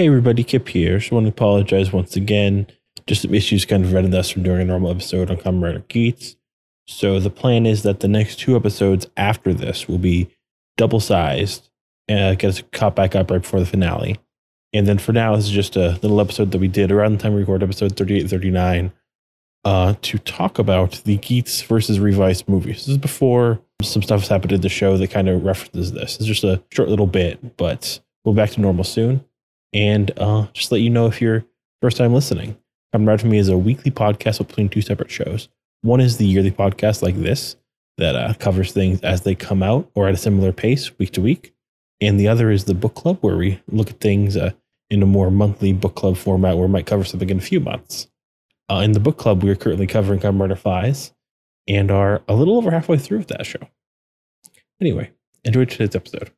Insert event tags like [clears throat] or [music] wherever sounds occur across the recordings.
Hey everybody, Kihp here. Just want to apologize once again. Just some issues kind of prevented us from doing a normal episode on Rider Geats. So the plan is that the next two episodes after this will be double sized and get us caught back up right before the finale. And then for now, this is just a little episode that we did around the time we recorded episode 38 39 uh, to talk about the Geats versus Revice movie. This is before some stuff has happened in the show that kind of references this. It's just a short little bit, but we'll be back to normal soon. And uh, just let you know if you're first time listening. Kamen Ride With Me is a weekly podcast between two separate shows. One is the yearly podcast like this that uh, covers things as they come out or at a similar pace week to week. And the other is the book club where we look at things uh, in a more monthly book club format where we might cover something in a few months. Uh, in the book club, we are currently covering Kamen Rider Faiz and are a little over halfway through with that show. Anyway, enjoy today's episode.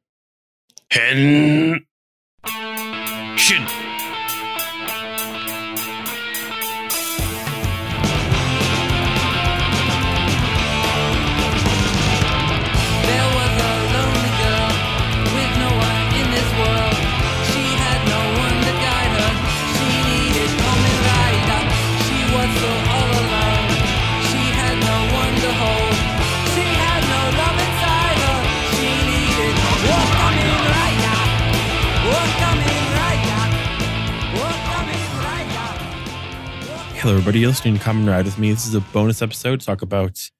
Henshin. There Hello, everybody. You're listening to Kamen Ride With Me. This is a bonus episode to talk about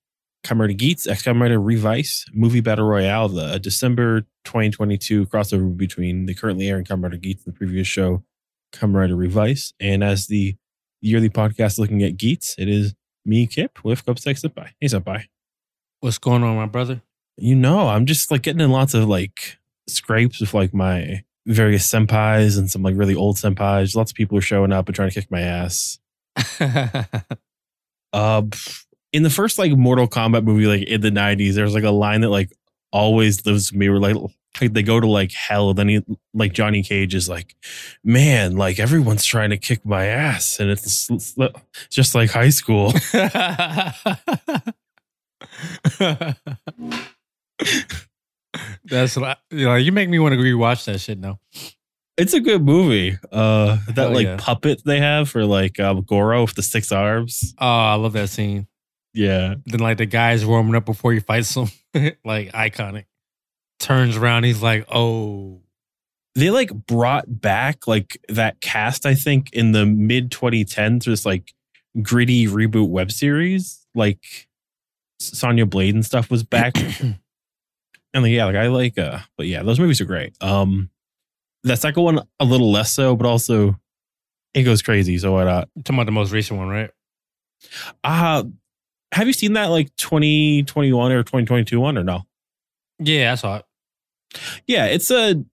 Rider Geats, X Kamen Rider Revice, Movie Battle Royale, the uh, December 2022 crossover between the currently airing Rider Geats and the previous show, Rider Revice. And as the yearly podcast looking at Geats, it is me, Kihp, with Copacetic Senpai. Hey, Senpai. What's going on, my brother? You know, I'm just like getting in lots of like scrapes with like my various senpais and some like really old senpais. Lots of people are showing up and trying to kick my ass. Uh [laughs] in the first like Mortal Kombat movie, like in the nineties, there's like a line that like always lives with me where like like they go to like hell, then he like Johnny Cage is like, man, like everyone's trying to kick my ass, and it's, just like high school. [laughs] [laughs] That's you know. You make me want to rewatch that shit now. It's a good movie. Uh that Hell like yeah. puppet they have for like um, Goro with the six arms. Oh, I love that scene. Yeah. Then like the guy's warming up before he fights him, [laughs] like iconic. Turns around, he's like, "Oh, they like brought back like that cast i think in the mid 2010s this like gritty reboot web series like sonya blade and stuff was back [clears throat] and like, yeah like i like uh but yeah those movies are great um that second one a little less so but also it goes crazy so why not talking about the most recent one, right?" uh have you seen that like 2021 or 2022 one or no Yeah, I saw it. Yeah, it's a.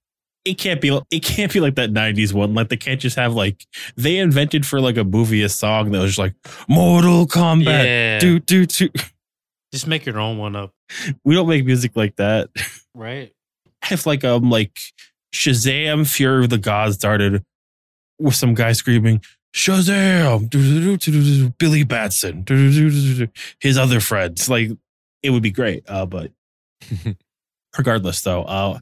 It can't be. It can't be like that '90s one. Like they can't just have like they invented for like a movie a song that was just like Mortal Kombat. yeah, Do do do. just make your own one up, We don't make music like that. right? If like um like Shazam, Fury of the Gods started with some guy screaming Shazam, Billy Batson, his other friends. Like it would be great. Uh, but [laughs] regardless, though, uh,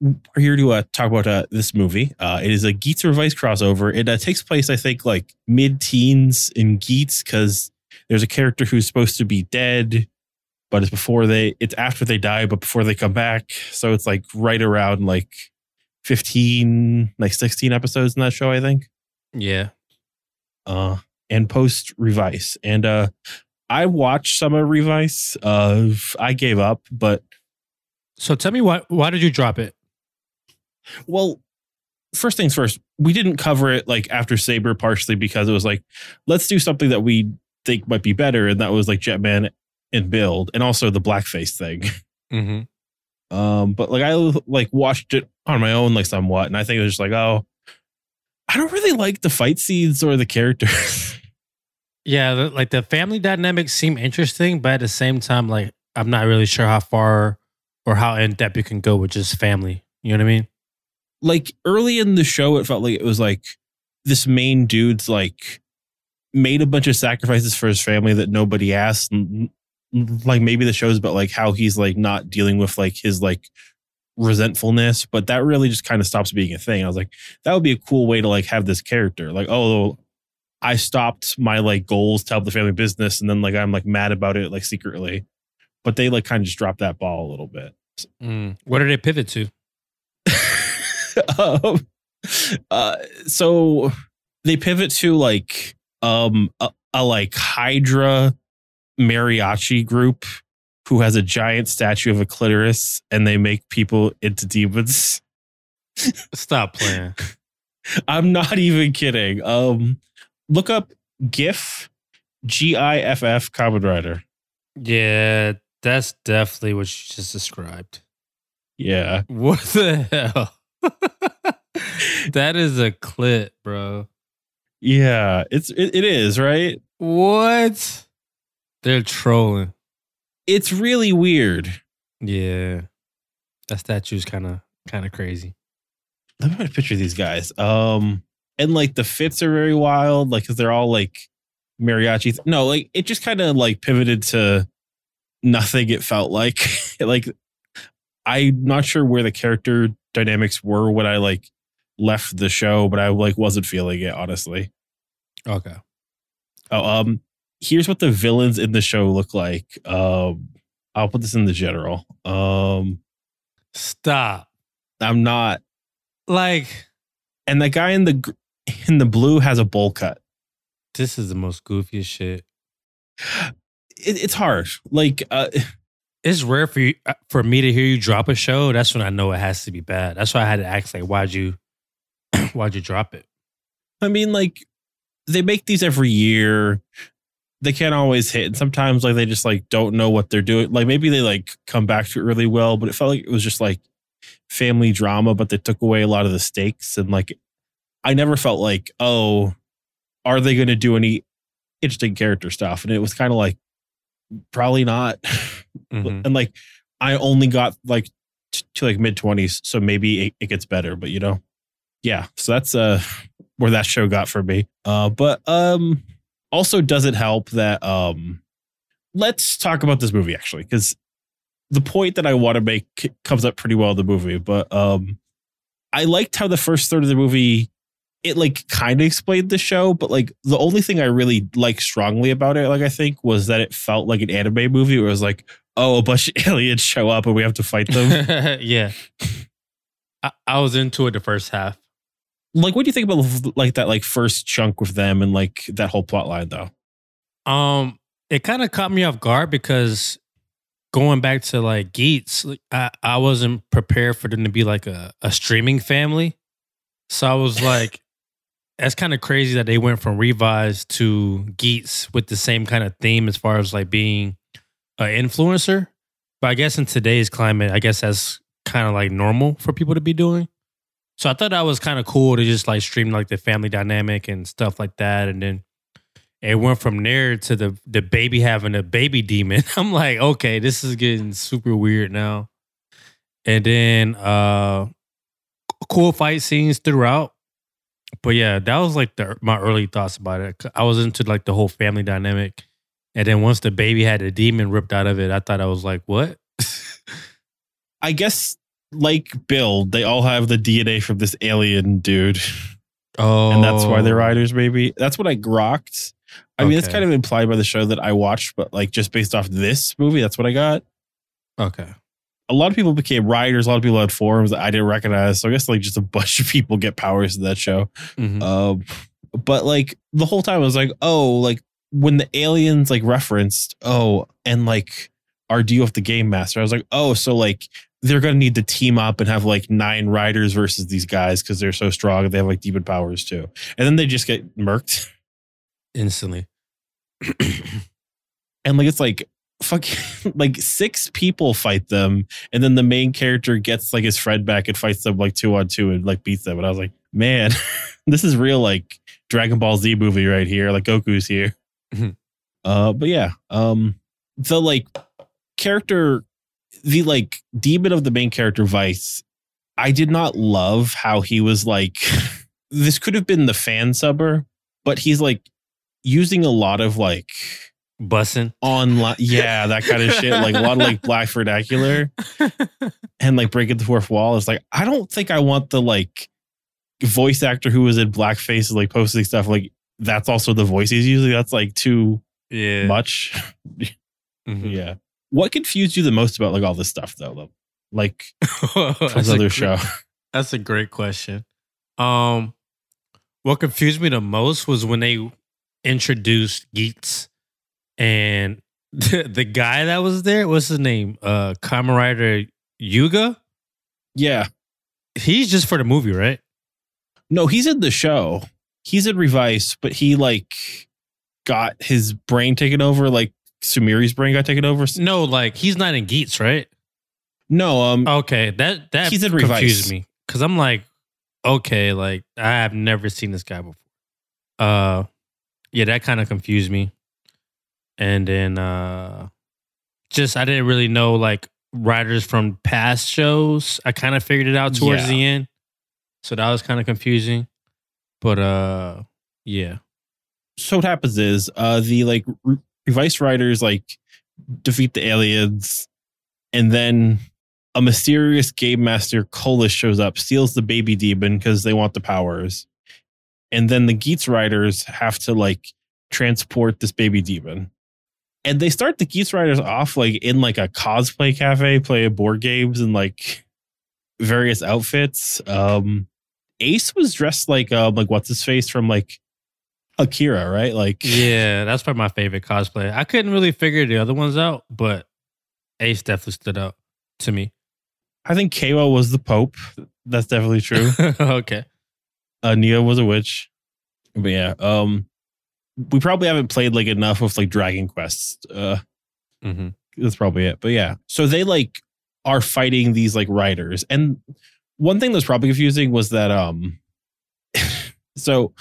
we're here to uh, talk about uh, this movie. Uh, it is a Geats Vice crossover. It uh, takes place, I think, like mid-teens in Geats because there's a character who's supposed to be dead, but it's before they. It's after they die, but before they come back. So it's like right around like 15, like 16 episodes in that show, I think Yeah, uh and post Revice. And uh I watched some of Revice. Uh I gave up, but So tell me why why did you drop it? well, first things first, we didn't cover it like after Saber partially because it was like, let's do something that we think might be better, and that was like Jetman and Build, and also the blackface thing. [laughs] Mm-hmm. Um, but like I like watched it on my own, like somewhat, and I think it was just like, oh, I don't really like the fight scenes or the characters. [laughs] Yeah, like the family dynamics seem interesting, but at the same time, like I'm not really sure how far or how in depth you can go with just family. You know what I mean? like early in the show, it felt like it was like this main dude's like made a bunch of sacrifices for his family that nobody asked. And, like maybe the show's about like how he's like not dealing with like his like resentfulness, but that really just kind of stops being a thing. I was like, that would be a cool way to like have this character. Like, oh, I stopped my like goals to help the family business, and then like I'm like mad about it like secretly. But they like kind of just dropped that ball a little bit. Mm. What did it pivot to? [laughs] um, uh, so they pivot to like um a, a like Hydra mariachi group who has a giant statue of a clitoris and they make people into demons. Stop playing. [laughs] I'm not even kidding. Um look up GIF G I F F Kamen Rider. yeah, that's definitely what you just described. Yeah. What the hell? [laughs] that is a clit, bro. Yeah, it's it, it is, right? What? They're trolling. It's really weird. Yeah. That statue's kind of kind of crazy. let me find a picture of these guys. Um, and like the fits are very wild, like because they're all like mariachi. no, like it just kind of like pivoted to nothing. It felt like [laughs] like I'm not sure where the character dynamics were when I like left the show, but I like wasn't feeling it honestly. Okay. Oh, um, here's what the villains in the show look like. Um, I'll put this in the general. Um, Stop. I'm not, Like and the guy in the in the blue has a bowl cut. this is the most goofiest shit. it, it's harsh. Like, uh, [laughs] It's rare for you uh, for me to hear you drop a show. That's when I know it has to be bad. That's why I had to ask like, why'd you [clears throat] why'd you drop it? I mean, like, they make these every year. They can't always hit, and sometimes like they just like don't know what they're doing. Like maybe they like come back to it really well, but it felt like it was just like family drama, but they took away a lot of the stakes. And like, I never felt like, oh, are they going to do any interesting character stuff? And it was kind of like, probably not. [laughs] Mhm. and like I only got like t- to like mid twenties, so maybe it, it gets better. But you know, yeah. So that's uh where that show got for me. Uh, but um, also does it help that um, let's talk about this movie actually because the point that I want to make comes up pretty well in the movie. But um, I liked how the first third of the movie it like kind of explained the show, but like the only thing I really like strongly about it, like I think, was that it felt like an anime movie where it was like, oh, a bunch of [laughs] aliens show up and we have to fight them. [laughs] yeah. I, I was into it the first half. Like, what do you think about like that like first chunk with them and like that whole plot line though? Um, it kind of caught me off guard because going back to like Geats, like, I, I wasn't prepared for them to be like a, a streaming family. So I was like, [laughs] that's kind of crazy that they went from Revice to Geats with the same kind of theme as far as like being an influencer. But I guess in today's climate, I guess that's kind of like normal for people to be doing. So I thought that was kind of cool to just like stream like the family dynamic and stuff like that. And then it went from there to the the baby having a baby demon. [laughs] I'm like, okay, this is getting super weird now. And then uh cool fight scenes throughout. But yeah, that was like the my early thoughts about it. I was into like the whole family dynamic. And then once the baby had a demon ripped out of it, I thought I was like, what? [laughs] I guess like Bill, they all have the DNA from this alien dude. Oh, and that's why they're riders. Maybe that's what I grokked. I mean, it's kind of implied by the show that I watched, but like just based off this movie, that's what I got. Okay. A lot of people became riders. A lot of people had forms that I didn't recognize. So I guess like just a [laughs] bunch of people get powers in that show. Mhm. Um, but like the whole time I was like, oh, like when the aliens like referenced, oh, and like our deal with the game master, I was like, oh, so like they're gonna need to team up and have like nine riders versus these guys because they're so strong they have like demon powers too. And then they just get murked. Instantly. [clears throat] and like it's like fuck [laughs] like six people fight them and then the main character gets like his friend back and fights them like two on two and like beats them and i was like man [laughs] this is real like dragon ball z movie right here like goku's here Mhm. uh but yeah um the like character the like demon of the main character vice i did not love how he was like [laughs] this could have been the fan subber but he's like using a lot of like bussing online. [laughs] Yeah, that kind of shit. Like a lot of like black vernacular [laughs] and like breaking the fourth wall. It's like I don't think I want the like voice actor who was in blackface like posting stuff like that's also the voice he's using. That's like too Yeah. much. Mhm. Yeah. What confused you the most about like all this stuff though? though? Like [laughs] That's this a other great- show. [laughs] That's a great question. Um, what confused me the most was when they introduced Geats and [laughs] the, the guy that was there. What's his name? Uh, Kamen Rider Yuga. Yeah. He's just for the movie, right? No, he's in the show. He's in Revice, but he like got his brain taken over, like Sumiri's brain got taken over. No, like he's not in Geats, right? No, um Okay, that that He's in confused Revice. me because I'm like, okay, like I have never seen this guy before. Uh, yeah, that kind of confused me. And then, uh, just I didn't really know like writers from past shows. I kind of figured it out towards Yeah. the end, so that was kind of confusing. But uh, yeah, so what happens is uh the like Revice riders like defeat the aliens and then a mysterious game master Colas shows up, steals the baby demon because they want the powers. And then the Geats riders have to like transport this baby demon. And they start the Geats riders off like in like a cosplay cafe, playing board games and like various outfits. Um Ace was dressed like um like what's his face from like Akira, right? Like yeah, that's probably my favorite cosplay. I couldn't really figure the other ones out, but Ace definitely stood out to me. I think Keiwa was the Pope. That's definitely true. [laughs] okay. uh Nia was a witch. But yeah, um we probably haven't played like enough of like Dragon Quest. Uh mm-hmm. that's probably it. But yeah. So they like are fighting these like riders. And one thing that's probably confusing was that um [laughs] so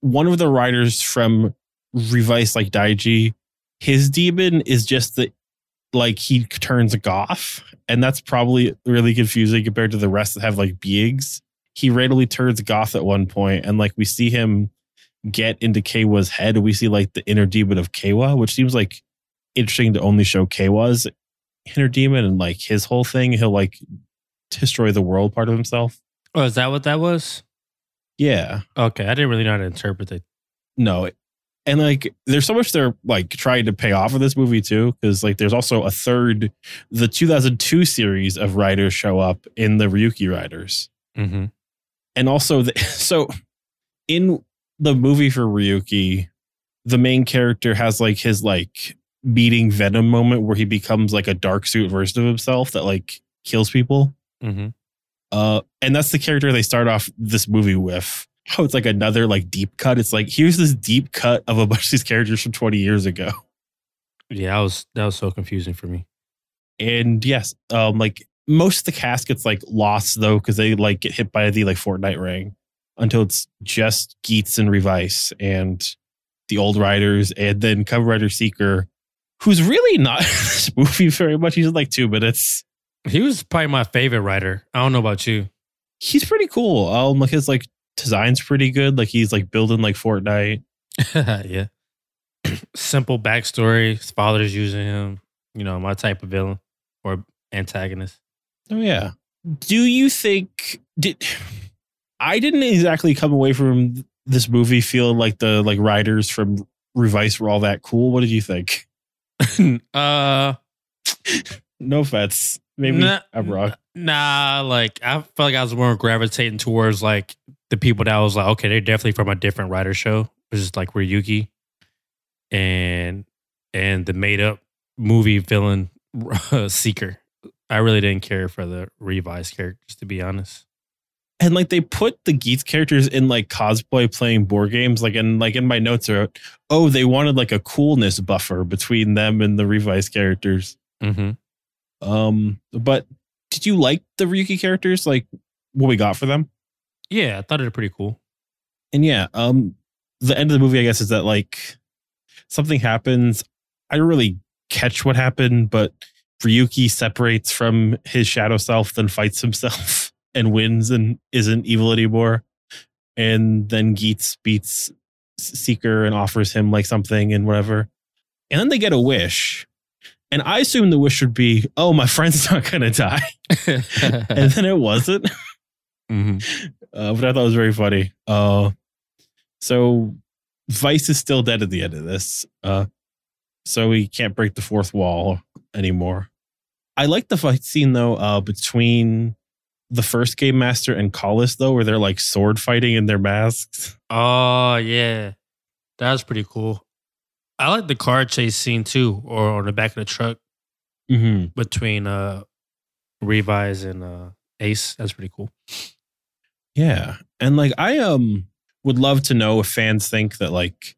one of the riders from Revice like Daiji, his demon is just the like he turns goth, and that's probably really confusing compared to the rest that have like beings. He randomly turns goth at one point, and like we see him get into Keiwa's head. We see like the inner demon of Keiwa, which seems like interesting to only show Keiwa's inner demon and like his whole thing. He'll like destroy the world part of himself. Oh, is that what that was? Yeah. Okay, I didn't really know how to interpret it. No. And like there's so much they're like trying to pay off of this movie too. Cause like there's also a third, the 2002 series of riders show up in the Ryuki Riders. Mm-hmm. And also, the, [laughs] so in the movie for Ryuki, the main character has like his like beating Venom moment where he becomes like a dark suit version of himself that like kills people. Mm-hmm. Uh, and that's the character they start off this movie with. Oh, it's like another like deep cut. It's like here's this deep cut of a [laughs] bunch of these characters from 20 years ago. Yeah, I was that was so confusing for me. And yes, um, like most of the cast gets like lost though because they like get hit by the like Fortnite ring until it's just Geats and Revice and the old writers and then Kamen Rider Seeker, who's really not [laughs] in this movie very much. He's in like two minutes. He was probably my favorite writer. I don't know about you. He's pretty cool. Um, like his like design's pretty good. Like he's like building like Fortnite. [laughs] yeah. [clears throat] Simple backstory. His father's using him. You know, my type of villain or antagonist. Oh yeah. Do you think did [sighs] I didn't exactly come away from this movie feeling like the like writers from Revice were all that cool? What did you think? [laughs] uh [laughs] No offense. Maybe Nah. I'm wrong. Nah, like I felt like I was more gravitating towards like the people that I was like, okay, they're definitely from a different writer show, which is like Ryuki, and and the made up movie villain [laughs] Seeker. I really didn't care for the Revice characters, to be honest. And like they put the Geats characters in like cosplay playing board games. Like and like in my notes are oh, they wanted like a coolness buffer between them and the Revice characters. Mm-hmm. Um, but did you like the Ryuki characters? Like what we got for them? Yeah, I thought they were pretty cool. and yeah, um, the end of the movie, I guess, is that like something happens. I don't really catch what happened, but Ryuki separates from his shadow self, then fights himself [laughs] and wins and isn't evil anymore. And then Geats beats Seeker and offers him like something and whatever. And then they get a wish. And I assume the wish would be, oh, my friend's [laughs] not going to die. [laughs] and then it wasn't. [laughs] Mhm. Uh, but I thought it was very funny. Uh, so Vice is still dead at the end of this. Uh, so he can't break the fourth wall anymore. I like the fight scene though uh, between the first game master and Colas though, where they're like sword fighting in their masks. Oh yeah, that was pretty cool. I like the car chase scene too, or on the back of the truck Mm-hmm. between uh Revice and uh Ace. That's pretty cool. Yeah, and like I um would love to know if fans think that like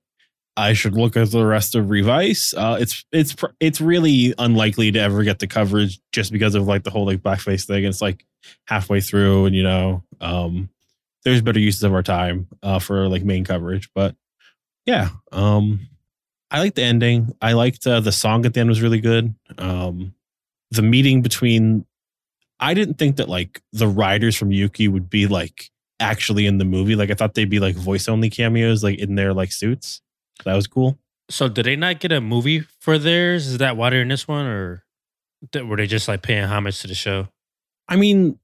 I should look at the rest of Revice. Uh, it's it's it's really unlikely to ever get the coverage just because of like the whole like blackface thing. It's like halfway through, and you know, um, there's better uses of our time uh, for like main coverage. But yeah, um, I like the ending. I liked uh, the song at the end was really good. Um, the meeting between I didn't think that like the riders from Ryuki would be like actually in the movie. Like I thought they'd be like voice only cameos, like in their like suits. That was cool. So did they not get a movie for theirs? Is that why they're in this one, or were they just like paying homage to the show? I mean,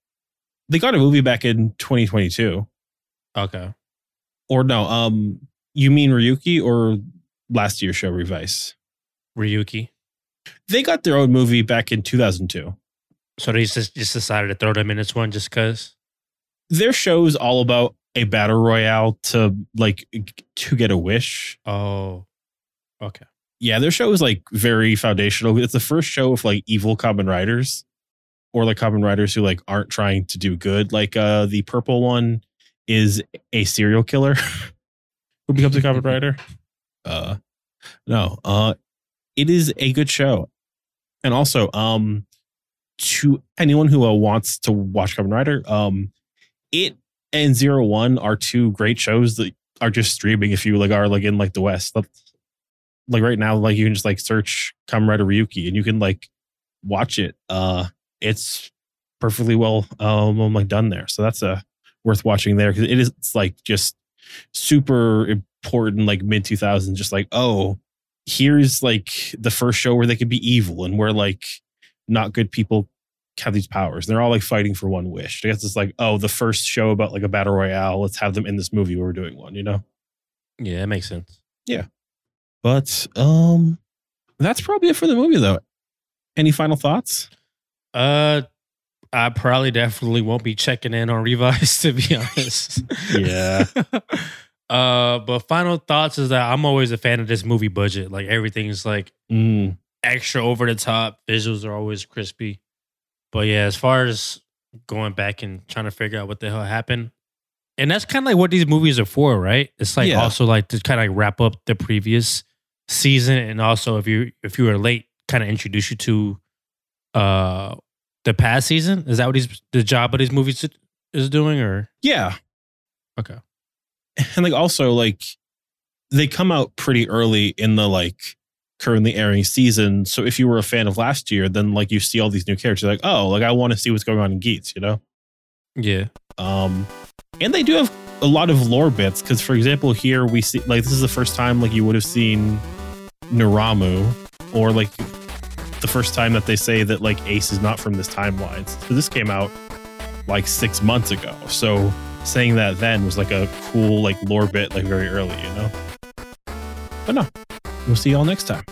they got a movie back in 2022. Okay. Or no, um, you mean Ryuki or last year's show Revice? Ryuki. They got their own movie back in 2002. So they just just decided to throw them in this one just cause. Their show is all about a battle royale to like to get a wish. Oh. Okay. Yeah, their show is like very foundational. It's the first show of like evil Kamen riders or like Kamen riders who like aren't trying to do good. Like uh the purple one is a serial killer [laughs] who becomes a Kamen [laughs] rider. Uh no, uh it is a good show. And also um to anyone who uh, wants to watch Kamen Rider, um it and Zero One are two great shows that are just streaming if you like are like in like the West. Like right now, like you can just like search Kamen Rider Ryuki and you can like watch it. Uh it's perfectly well um like done there. So that's uh worth watching there because it is it's like just super important like mid 2000s just like oh here's like the first show where they could be evil and where like not good people have these powers. They're all like fighting for one wish. I guess it's like, oh, the first show about like a battle royale. Let's have them in this movie where we're doing one, you know? Yeah, that makes sense. Yeah. But um that's probably it for the movie though. Any final thoughts? Uh I probably definitely won't be checking in on Revice [laughs] to be honest. Yeah. [laughs] uh but final thoughts is that I'm always a fan of this movie budget. Like everything's like Mm, extra over the top. Visuals are always crispy. But yeah, as far as going back and trying to figure out what the hell happened. And that's kind of like what these movies are for, right? It's like Yeah. also like to kind of like wrap up the previous season and also if you if you were late, kind of introduce you to uh the past season. Is that what he's the job of these movies is doing or yeah. okay. And like also like they come out pretty early in the like currently airing season. So if you were a fan of last year, then like you see all these new characters, like, oh, like I want to see what's going on in Geats, you know? Yeah. Um, and they do have a lot of lore bits because, for example, here we see like this is the first time like you would have seen Naramu, or like the first time that they say that like Ace is not from this timeline. So this came out like six months ago. So saying that then was like a cool like lore bit like very early, you know. But no, we'll see y'all next time.